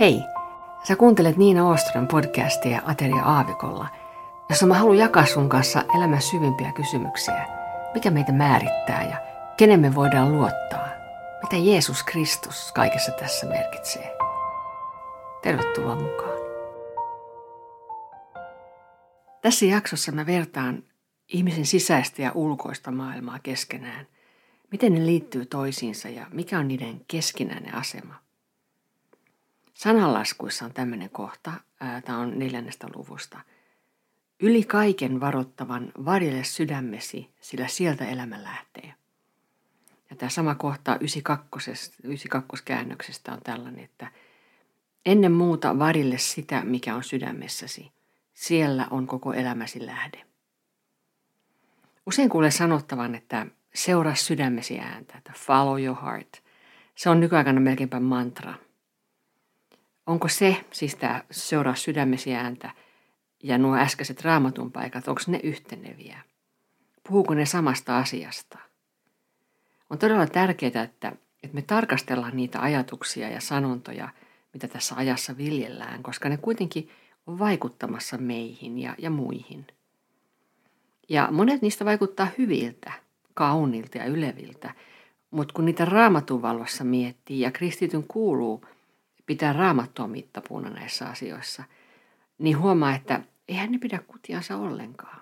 Hei, sä kuuntelet Niina Oostron podcastia Ateria Aavikolla, jossa mä haluan jakaa sun kanssa elämän syvimpiä kysymyksiä. Mikä meitä määrittää ja kenen me voidaan luottaa? Mitä Jeesus Kristus kaikessa tässä merkitsee? Tervetuloa mukaan. Tässä jaksossa mä vertaan ihmisen sisäistä ja ulkoista maailmaa keskenään. Miten ne liittyy toisiinsa ja mikä on niiden keskinäinen asema. Sananlaskuissa on tämmöinen kohta, tämä on neljännestä luvusta. Yli kaiken varoittavan varjele sydämesi, sillä sieltä elämä lähtee. Ja tämä sama kohta 92, 92 käännöksestä on tällainen, että ennen muuta varille sitä, mikä on sydämessäsi. Siellä on koko elämäsi lähde. Usein kuulee sanottavan, että seuraa sydämesi ääntä, että follow your heart. Se on nykyaikana melkeinpä mantra – Onko se, siis tämä seuraa sydämesi ääntä ja nuo äskeiset raamatun paikat, onko ne yhteneviä? Puhuuko ne samasta asiasta? On todella tärkeää, että, että me tarkastellaan niitä ajatuksia ja sanontoja, mitä tässä ajassa viljellään, koska ne kuitenkin on vaikuttamassa meihin ja, ja muihin. Ja monet niistä vaikuttaa hyviltä, kaunilta ja yleviltä, mutta kun niitä raamatun valossa miettii ja kristityn kuuluu – pitää raamattua mittapuuna näissä asioissa, niin huomaa, että eihän ne pidä kutiansa ollenkaan.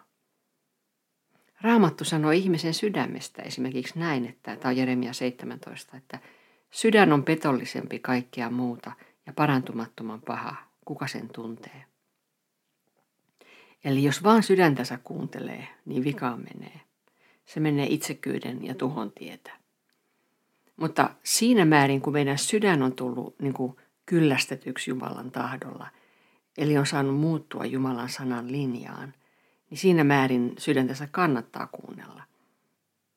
Raamattu sanoo ihmisen sydämestä esimerkiksi näin, että tämä on Jeremia 17, että sydän on petollisempi kaikkea muuta ja parantumattoman paha, kuka sen tuntee. Eli jos vaan sydäntänsä kuuntelee, niin vikaan menee. Se menee itsekyyden ja tuhon tietä. Mutta siinä määrin, kun meidän sydän on tullut niin kuin kyllästetyksi Jumalan tahdolla, eli on saanut muuttua Jumalan sanan linjaan, niin siinä määrin sydäntänsä kannattaa kuunnella.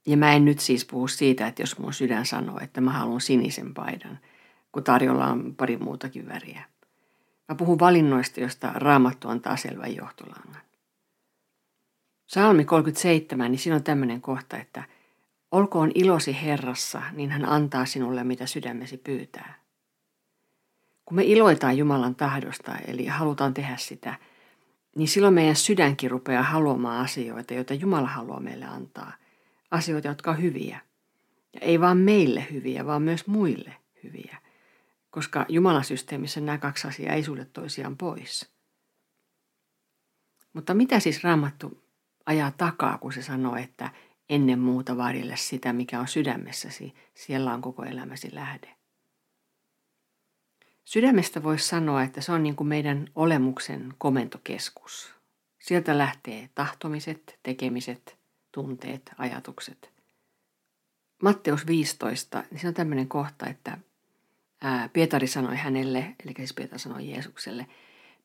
Ja mä en nyt siis puhu siitä, että jos mun sydän sanoo, että mä haluan sinisen paidan, kun tarjolla on pari muutakin väriä. Mä puhun valinnoista, josta Raamattu antaa selvän johtolangan. Salmi 37, niin siinä on tämmöinen kohta, että olkoon ilosi Herrassa, niin hän antaa sinulle mitä sydämesi pyytää. Kun me iloitaan Jumalan tahdosta, eli halutaan tehdä sitä, niin silloin meidän sydänkin rupeaa haluamaan asioita, joita Jumala haluaa meille antaa. Asioita, jotka on hyviä. Ja ei vaan meille hyviä, vaan myös muille hyviä. Koska Jumalan systeemissä nämä kaksi asiaa ei sulje toisiaan pois. Mutta mitä siis Raamattu ajaa takaa, kun se sanoo, että ennen muuta varjelle sitä, mikä on sydämessäsi, siellä on koko elämäsi lähde. Sydämestä voisi sanoa, että se on niin kuin meidän olemuksen komentokeskus. Sieltä lähtee tahtomiset, tekemiset, tunteet, ajatukset. Matteus 15, niin se on tämmöinen kohta, että Pietari sanoi hänelle, eli siis Pietari sanoi Jeesukselle,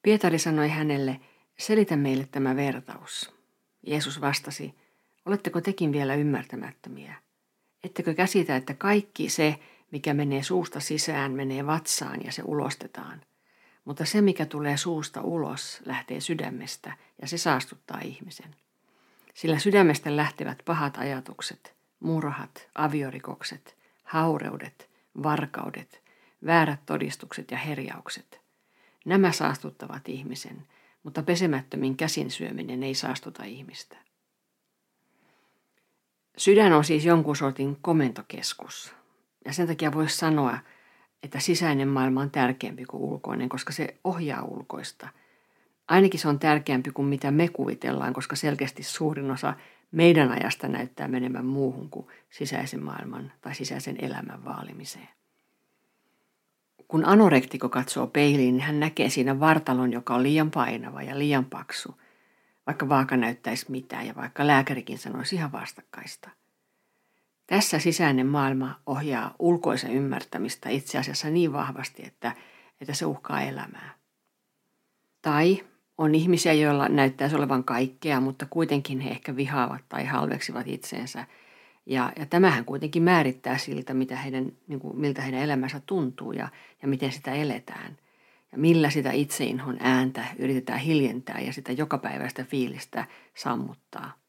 Pietari sanoi hänelle, selitä meille tämä vertaus. Jeesus vastasi, oletteko tekin vielä ymmärtämättömiä? Ettekö käsitä, että kaikki se, mikä menee suusta sisään, menee vatsaan ja se ulostetaan. Mutta se, mikä tulee suusta ulos, lähtee sydämestä ja se saastuttaa ihmisen. Sillä sydämestä lähtevät pahat ajatukset, murhat, aviorikokset, haureudet, varkaudet, väärät todistukset ja herjaukset. Nämä saastuttavat ihmisen, mutta pesemättömin käsin syöminen ei saastuta ihmistä. Sydän on siis jonkun sortin komentokeskus, ja sen takia voisi sanoa, että sisäinen maailma on tärkeämpi kuin ulkoinen, koska se ohjaa ulkoista. Ainakin se on tärkeämpi kuin mitä me kuvitellaan, koska selkeästi suurin osa meidän ajasta näyttää menemään muuhun kuin sisäisen maailman tai sisäisen elämän vaalimiseen. Kun anorektiko katsoo peiliin, niin hän näkee siinä vartalon, joka on liian painava ja liian paksu, vaikka vaaka näyttäisi mitään ja vaikka lääkärikin sanoisi ihan vastakkaista – tässä sisäinen maailma ohjaa ulkoisen ymmärtämistä itse asiassa niin vahvasti, että, että se uhkaa elämää. Tai on ihmisiä, joilla näyttäisi olevan kaikkea, mutta kuitenkin he ehkä vihaavat tai halveksivat itseensä. Ja, ja tämähän kuitenkin määrittää siltä, mitä heidän, niin kuin, miltä heidän elämänsä tuntuu ja, ja miten sitä eletään. Ja millä sitä itseinhon ääntä yritetään hiljentää ja sitä jokapäiväistä fiilistä sammuttaa.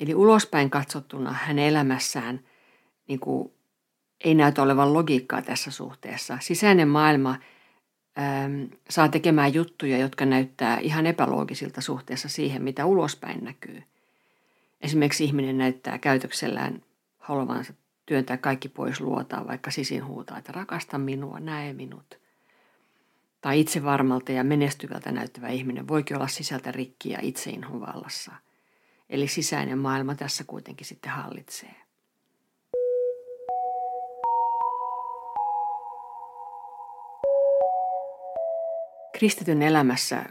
Eli ulospäin katsottuna hänen elämässään niin kuin, ei näytä olevan logiikkaa tässä suhteessa. Sisäinen maailma ähm, saa tekemään juttuja, jotka näyttää ihan epäloogisilta suhteessa siihen, mitä ulospäin näkyy. Esimerkiksi ihminen näyttää käytöksellään haluavansa työntää kaikki pois luotaan, vaikka sisin huutaa, että rakasta minua, näe minut. Tai itse varmalta ja menestyvältä näyttävä ihminen voikin olla sisältä rikki ja itseinhon. Eli sisäinen maailma tässä kuitenkin sitten hallitsee. Kristityn elämässä,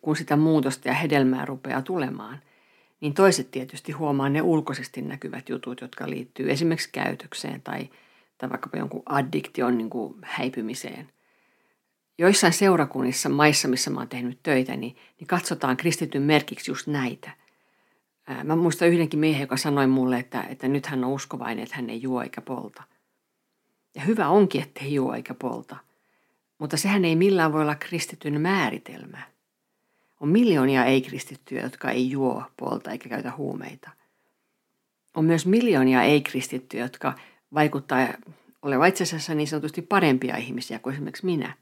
kun sitä muutosta ja hedelmää rupeaa tulemaan, niin toiset tietysti huomaa ne ulkoisesti näkyvät jutut, jotka liittyy esimerkiksi käytökseen tai, tai vaikkapa jonkun addiktion niin kuin häipymiseen. Joissain seurakunnissa, maissa, missä mä oon tehnyt töitä, niin, niin katsotaan kristityn merkiksi just näitä. Mä muistan yhdenkin miehen, joka sanoi mulle, että, että nyt hän on uskovainen, että hän ei juo eikä polta. Ja hyvä onkin, että ei juo eikä polta. Mutta sehän ei millään voi olla kristityn määritelmä – on miljoonia ei-kristittyjä, jotka ei juo, polta eikä käytä huumeita. On myös miljoonia ei-kristittyjä, jotka vaikuttaa olevan itse asiassa niin sanotusti parempia ihmisiä kuin esimerkiksi minä.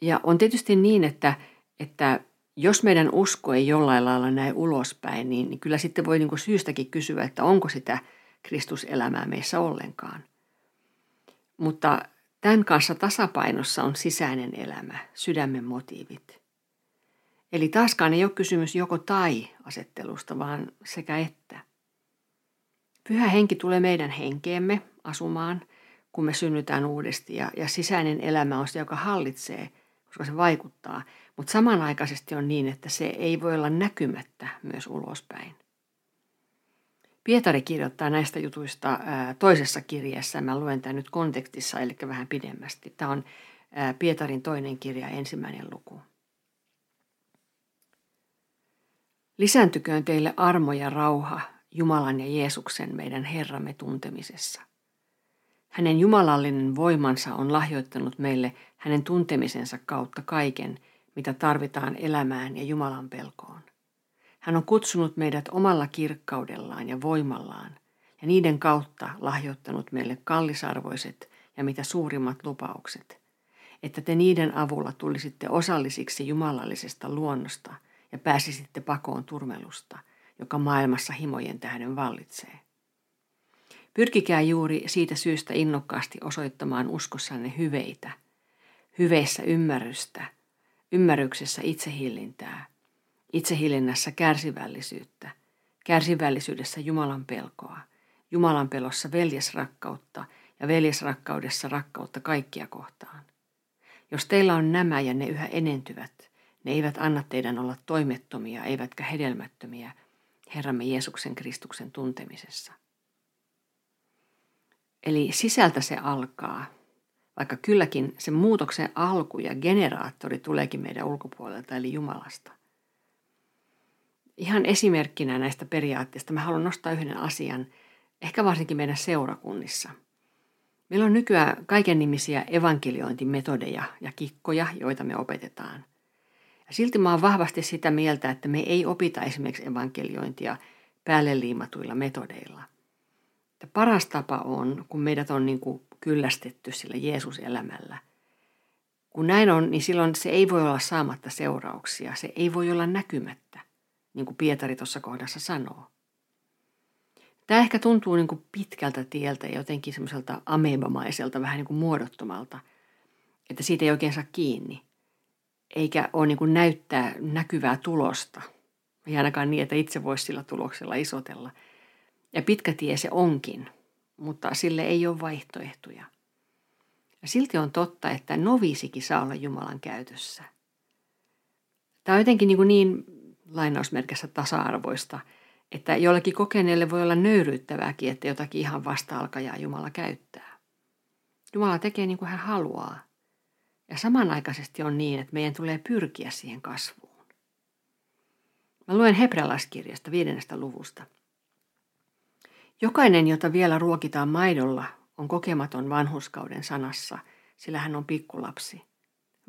Ja on tietysti niin, että, että jos meidän usko ei jollain lailla näe ulospäin, niin, niin kyllä sitten voi niin kuin syystäkin kysyä, että onko sitä Kristuselämää meissä ollenkaan. Mutta tämän kanssa tasapainossa on sisäinen elämä, sydämen motiivit. Eli taaskaan ei ole kysymys joko tai asettelusta, vaan sekä että. Pyhä henki tulee meidän henkeemme asumaan, kun me synnytään uudesti ja, ja sisäinen elämä on se, joka hallitsee, koska se vaikuttaa. Mutta samanaikaisesti on niin, että se ei voi olla näkymättä myös ulospäin. Pietari kirjoittaa näistä jutuista toisessa kirjassa. Mä luen tämän nyt kontekstissa, eli vähän pidemmästi. Tämä on Pietarin toinen kirja, ensimmäinen luku. Lisääntyköön teille armo ja rauha Jumalan ja Jeesuksen meidän Herramme tuntemisessa. Hänen jumalallinen voimansa on lahjoittanut meille hänen tuntemisensa kautta kaiken, mitä tarvitaan elämään ja Jumalan pelkoon. Hän on kutsunut meidät omalla kirkkaudellaan ja voimallaan ja niiden kautta lahjoittanut meille kallisarvoiset ja mitä suurimmat lupaukset, että te niiden avulla tulisitte osallisiksi jumalallisesta luonnosta – ja pääsisitte pakoon turmelusta, joka maailmassa himojen tähden vallitsee. Pyrkikää juuri siitä syystä innokkaasti osoittamaan uskossanne hyveitä, hyveissä ymmärrystä, ymmärryksessä itsehillintää, itsehillinnässä kärsivällisyyttä, kärsivällisyydessä Jumalan pelkoa, Jumalan pelossa veljesrakkautta ja veljesrakkaudessa rakkautta kaikkia kohtaan. Jos teillä on nämä ja ne yhä enentyvät, ne eivät anna teidän olla toimettomia eivätkä hedelmättömiä Herramme Jeesuksen Kristuksen tuntemisessa. Eli sisältä se alkaa, vaikka kylläkin se muutoksen alku ja generaattori tuleekin meidän ulkopuolelta eli Jumalasta. Ihan esimerkkinä näistä periaatteista mä haluan nostaa yhden asian, ehkä varsinkin meidän seurakunnissa. Meillä on nykyään kaiken nimisiä evankeliointimetodeja ja kikkoja, joita me opetetaan – ja silti mä oon vahvasti sitä mieltä, että me ei opita esimerkiksi evankeliointia päälle liimatuilla metodeilla. Ja paras tapa on, kun meidät on niin kuin kyllästetty sillä Jeesus-elämällä. Kun näin on, niin silloin se ei voi olla saamatta seurauksia. Se ei voi olla näkymättä, niin kuin Pietari tuossa kohdassa sanoo. Tämä ehkä tuntuu niin kuin pitkältä tieltä ja jotenkin semmoiselta amebamaiselta, vähän niin kuin muodottomalta, että siitä ei oikein saa kiinni eikä ole niin kuin näyttää näkyvää tulosta. Ei ainakaan niin, että itse voisi sillä tuloksella isotella. Ja pitkä tie se onkin, mutta sille ei ole vaihtoehtoja. Ja silti on totta, että noviisikin saa olla Jumalan käytössä. Tämä on jotenkin niin, niin lainausmerkissä tasa-arvoista, että jollekin kokeneelle voi olla nöyryyttävääkin, että jotakin ihan vasta-alkajaa Jumala käyttää. Jumala tekee niin kuin hän haluaa. Ja samanaikaisesti on niin, että meidän tulee pyrkiä siihen kasvuun. Mä luen hebrealaiskirjasta viidennestä luvusta. Jokainen, jota vielä ruokitaan maidolla, on kokematon vanhuskauden sanassa, sillä hän on pikkulapsi.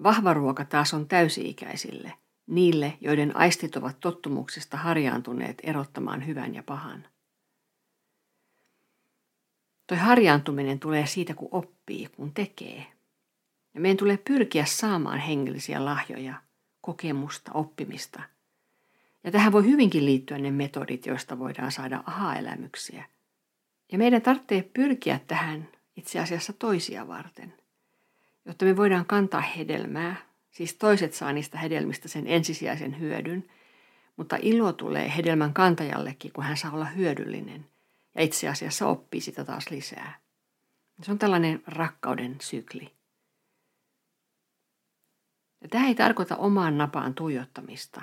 Vahva ruoka taas on täysi-ikäisille, niille, joiden aistit ovat tottumuksesta harjaantuneet erottamaan hyvän ja pahan. Toi harjaantuminen tulee siitä, kun oppii, kun tekee – Ja meidän tulee pyrkiä saamaan hengellisiä lahjoja, kokemusta, oppimista. Ja tähän voi hyvinkin liittyä ne metodit, joista voidaan saada aha-elämyksiä. Ja meidän tarvitsee pyrkiä tähän itse asiassa toisia varten, jotta me voidaan kantaa hedelmää, siis toiset saa niistä hedelmistä sen ensisijaisen hyödyn, mutta ilo tulee hedelmän kantajallekin, kun hän saa olla hyödyllinen ja itse asiassa oppii sitä taas lisää. Se on tällainen rakkauden sykli. Ja tämä ei tarkoita omaan napaan tuijottamista.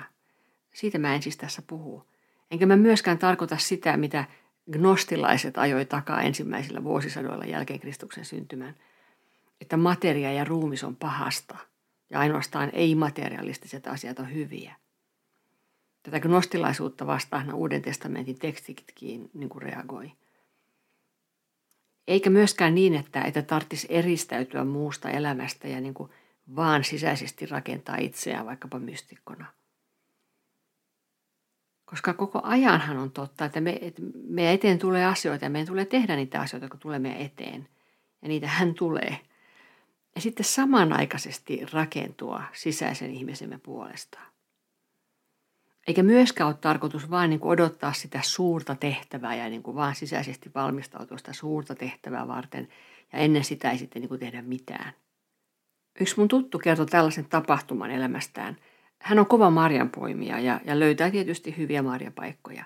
Siitä mä en siis tässä puhu. Enkä mä myöskään tarkoita sitä, mitä gnostilaiset ajoi takaa ensimmäisillä vuosisadoilla jälkeen Kristuksen syntymän, että materia ja ruumis on pahasta ja ainoastaan ei-materialistiset asiat on hyviä. Tätä gnostilaisuutta vastaan Uuden testamentin tekstitkin niin kuin reagoi. Eikä myöskään niin, että, että tarvitsisi eristäytyä muusta elämästä ja niin kuin vaan sisäisesti rakentaa itseään vaikkapa mystikkona. Koska koko ajanhan on totta, että, me, että meidän eteen tulee asioita ja meidän tulee tehdä niitä asioita, kun tulee meidän eteen. Ja niitä hän tulee. Ja sitten samanaikaisesti rakentua sisäisen ihmisemme puolestaan. Eikä myöskään ole tarkoitus vain niin odottaa sitä suurta tehtävää ja niin kuin vaan sisäisesti valmistautua sitä suurta tehtävää varten ja ennen sitä ei sitten niin kuin tehdä mitään. Yksi mun tuttu kertoi tällaisen tapahtuman elämästään. Hän on kova marjanpoimija ja, ja löytää tietysti hyviä marjapaikkoja.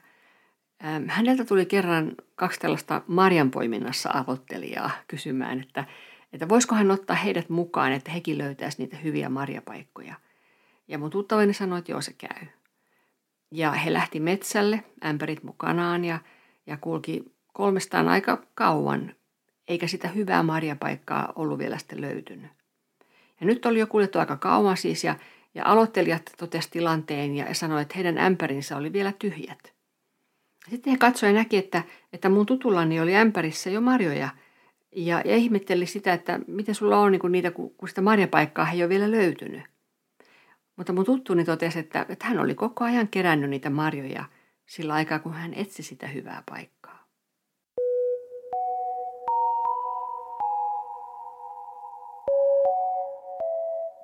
Häneltä tuli kerran kaksi tällaista marjanpoiminnassa aloittelijaa kysymään, että, että voisiko hän ottaa heidät mukaan, että hekin löytäisi niitä hyviä marjapaikkoja. Ja mun tuttavani sanoi, että joo se käy. Ja he lähti metsälle, ämpärit mukanaan ja, ja kulki kolmestaan aika kauan, eikä sitä hyvää marjapaikkaa ollut vielä sitten löytynyt. Ja nyt oli jo kuljettu aika kauan siis ja, ja aloittelijat totesi tilanteen ja sanoivat, että heidän ämpärinsä oli vielä tyhjät. Sitten he katsoivat ja näki, että, että mun tutullani oli ämpärissä jo marjoja ja, ja ihmetteli sitä, että miten sulla on niin niitä, kun, kun sitä marjapaikkaa ei ole vielä löytynyt. Mutta mun tuttuni totesi, että, että hän oli koko ajan kerännyt niitä marjoja sillä aikaa, kun hän etsi sitä hyvää paikkaa.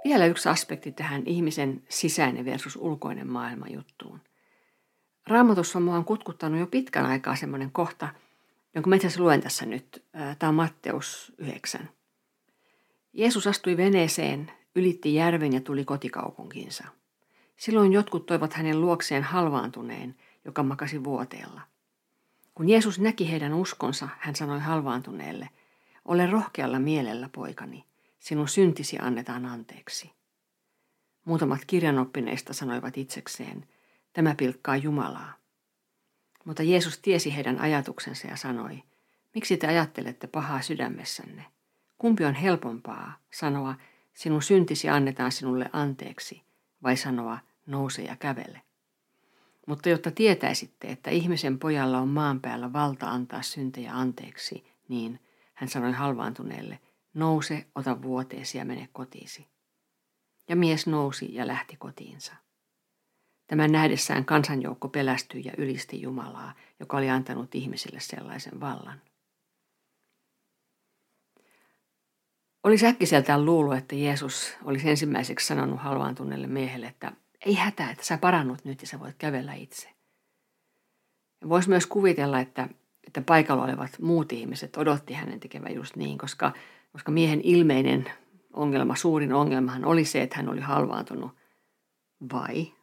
Vielä yksi aspekti tähän ihmisen sisäinen versus ulkoinen maailma juttuun. Raamatussa mua on kutkuttanut jo pitkän aikaa semmoinen kohta, jonka mä itse luen tässä nyt. Tämä on Matteus 9. Jeesus astui veneeseen ylitti järven ja tuli kotikaupunkiinsa. Silloin jotkut toivat hänen luokseen halvaantuneen, joka makasi vuoteella. Kun Jeesus näki heidän uskonsa, hän sanoi halvaantuneelle, ole rohkealla mielellä, poikani, sinun syntisi annetaan anteeksi. Muutamat kirjanoppineista sanoivat itsekseen, tämä pilkkaa Jumalaa. Mutta Jeesus tiesi heidän ajatuksensa ja sanoi, miksi te ajattelette pahaa sydämessänne? Kumpi on helpompaa sanoa, sinun syntisi annetaan sinulle anteeksi, vai sanoa, nouse ja kävele. Mutta jotta tietäisitte, että ihmisen pojalla on maan päällä valta antaa syntejä anteeksi, niin hän sanoi halvaantuneelle, nouse, ota vuoteesi ja mene kotiisi. Ja mies nousi ja lähti kotiinsa. Tämän nähdessään kansanjoukko pelästyi ja ylisti Jumalaa, joka oli antanut ihmisille sellaisen vallan. Oli säkkiseltään luullut, että Jeesus olisi ensimmäiseksi sanonut halvaantuneelle miehelle, että ei hätää, että sä parannut nyt ja sä voit kävellä itse. Voisi myös kuvitella, että, että paikalla olevat muut ihmiset odotti hänen tekevän just niin, koska, koska miehen ilmeinen ongelma, suurin ongelmahan oli se, että hän oli halvaantunut. Vai?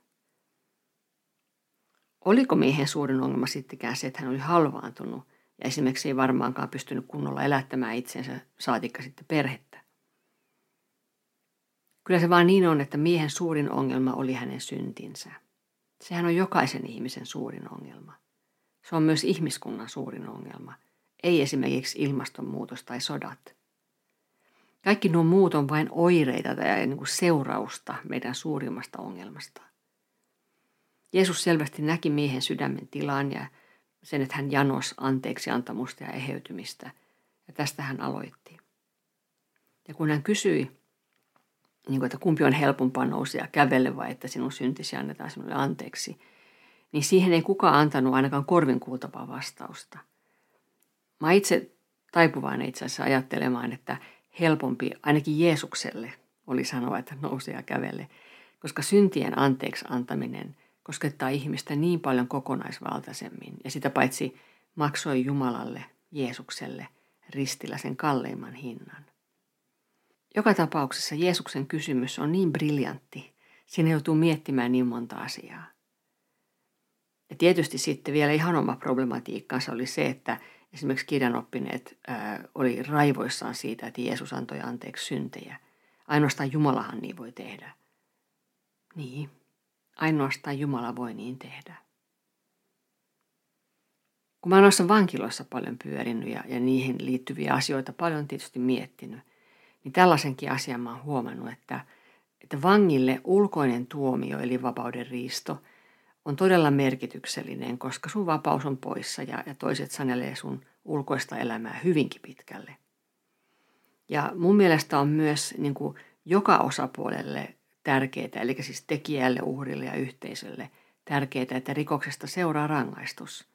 Oliko miehen suurin ongelma sittenkään se, että hän oli halvaantunut ja esimerkiksi ei varmaankaan pystynyt kunnolla elättämään itsensä, saatikka sitten perhettä. Kyllä se vaan niin on, että miehen suurin ongelma oli hänen syntinsä. Sehän on jokaisen ihmisen suurin ongelma. Se on myös ihmiskunnan suurin ongelma, ei esimerkiksi ilmastonmuutos tai sodat. Kaikki nuo muut on vain oireita tai niin kuin seurausta meidän suurimmasta ongelmasta. Jeesus selvästi näki miehen sydämen tilan ja sen, että hän janos anteeksi antamusta ja eheytymistä. Ja tästä hän aloitti. Ja kun hän kysyi, niin kuin, että kumpi on helpompaa nousia kävelle vai että sinun syntisi annetaan sinulle anteeksi, niin siihen ei kukaan antanut ainakaan korvin kuultavaa vastausta. Mä itse taipuvainen itse asiassa ajattelemaan, että helpompi ainakin Jeesukselle oli sanoa, että nouse ja kävele, koska syntien anteeksi antaminen koskettaa ihmistä niin paljon kokonaisvaltaisemmin ja sitä paitsi maksoi Jumalalle, Jeesukselle, ristillä sen kalleimman hinnan. Joka tapauksessa Jeesuksen kysymys on niin briljantti, siinä joutuu miettimään niin monta asiaa. Ja tietysti sitten vielä ihan oma problematiikkansa oli se, että esimerkiksi kirjanoppineet ää, oli raivoissaan siitä, että Jeesus antoi anteeksi syntejä. Ainoastaan Jumalahan niin voi tehdä. Niin, ainoastaan Jumala voi niin tehdä. Kun mä noissa vankiloissa paljon pyörinyt ja, ja niihin liittyviä asioita paljon tietysti miettinyt, niin tällaisenkin asian mä oon huomannut, että, että vangille ulkoinen tuomio eli vapauden riisto on todella merkityksellinen, koska sun vapaus on poissa ja, ja toiset sanelee sun ulkoista elämää hyvinkin pitkälle. Ja mun mielestä on myös niin kuin joka osapuolelle tärkeää, eli siis tekijälle, uhrille ja yhteisölle tärkeää, että rikoksesta seuraa rangaistus.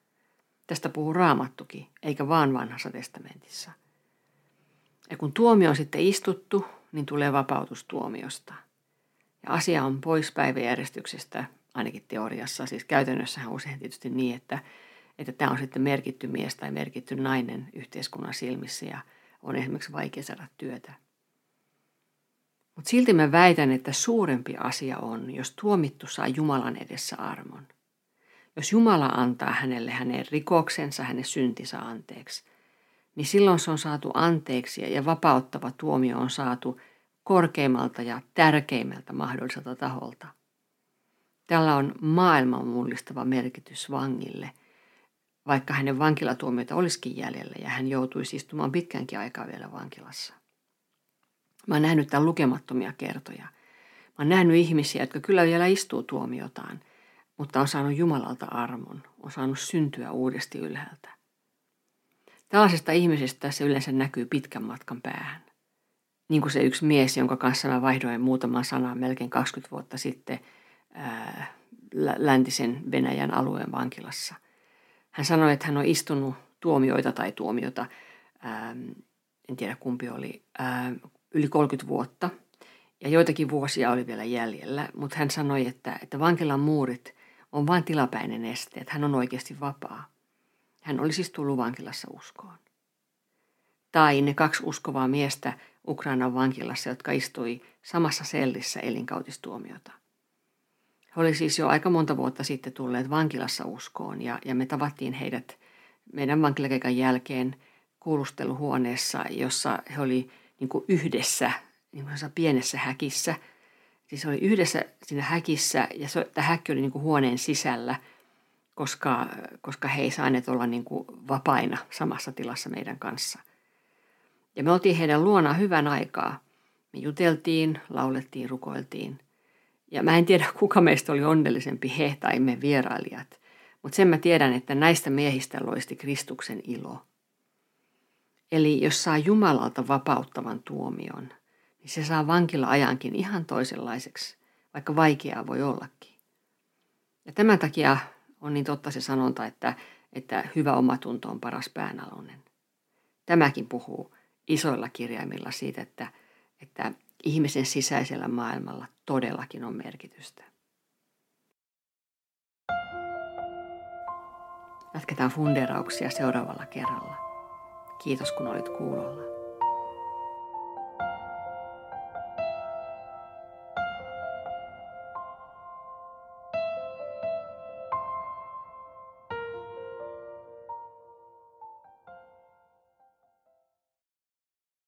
Tästä puhuu raamattukin, eikä vaan vanhassa testamentissa. Ja kun tuomio on sitten istuttu, niin tulee vapautus tuomiosta. Ja asia on pois päiväjärjestyksestä, ainakin teoriassa. Siis käytännössähän usein tietysti niin, että, että tämä on sitten merkitty mies tai merkitty nainen yhteiskunnan silmissä ja on esimerkiksi vaikea saada työtä. Mutta silti mä väitän, että suurempi asia on, jos tuomittu saa Jumalan edessä armon. Jos Jumala antaa hänelle hänen rikoksensa, hänen syntinsä anteeksi, niin silloin se on saatu anteeksi ja vapauttava tuomio on saatu korkeimmalta ja tärkeimmältä mahdolliselta taholta. Tällä on maailman mullistava merkitys vangille, vaikka hänen vankilatuomiota olisikin jäljellä ja hän joutuisi istumaan pitkänkin aikaa vielä vankilassa. Mä oon nähnyt tämän lukemattomia kertoja. Mä oon nähnyt ihmisiä, jotka kyllä vielä istuu tuomiotaan, mutta on saanut Jumalalta armon, on saanut syntyä uudesti ylhäältä. Tällaisesta ihmisestä se yleensä näkyy pitkän matkan päähän. Niin kuin se yksi mies, jonka kanssa mä vaihdoin muutaman sanan melkein 20 vuotta sitten läntisen Venäjän alueen vankilassa. Hän sanoi, että hän on istunut tuomioita tai tuomiota, en tiedä kumpi oli, yli 30 vuotta. Ja joitakin vuosia oli vielä jäljellä, mutta hän sanoi, että, että vankilan muurit on vain tilapäinen este, että hän on oikeasti vapaa. Hän oli siis tullut vankilassa uskoon. Tai ne kaksi uskovaa miestä Ukrainan vankilassa, jotka istui samassa sellissä elinkautistuomiota. He oli siis jo aika monta vuotta sitten tulleet vankilassa uskoon ja, ja me tavattiin heidät meidän vankilakeikan jälkeen kuulusteluhuoneessa, jossa he oli niin kuin yhdessä niin kuin pienessä häkissä. Siis oli yhdessä siinä häkissä ja se, tämä häkki oli niin kuin huoneen sisällä, koska, koska he ei saaneet olla niin kuin vapaina samassa tilassa meidän kanssa. Ja me oltiin heidän luonaan hyvän aikaa. Me juteltiin, laulettiin, rukoiltiin. Ja mä en tiedä, kuka meistä oli onnellisempi, he tai me vierailijat. Mutta sen mä tiedän, että näistä miehistä loisti Kristuksen ilo. Eli jos saa Jumalalta vapauttavan tuomion, niin se saa vankila-ajankin ihan toisenlaiseksi, vaikka vaikeaa voi ollakin. Ja tämän takia on niin totta se sanonta, että, että hyvä omatunto on paras päänalonen. Tämäkin puhuu isoilla kirjaimilla siitä, että, että ihmisen sisäisellä maailmalla todellakin on merkitystä. Jatketaan funderauksia seuraavalla kerralla. Kiitos kun olit kuulolla.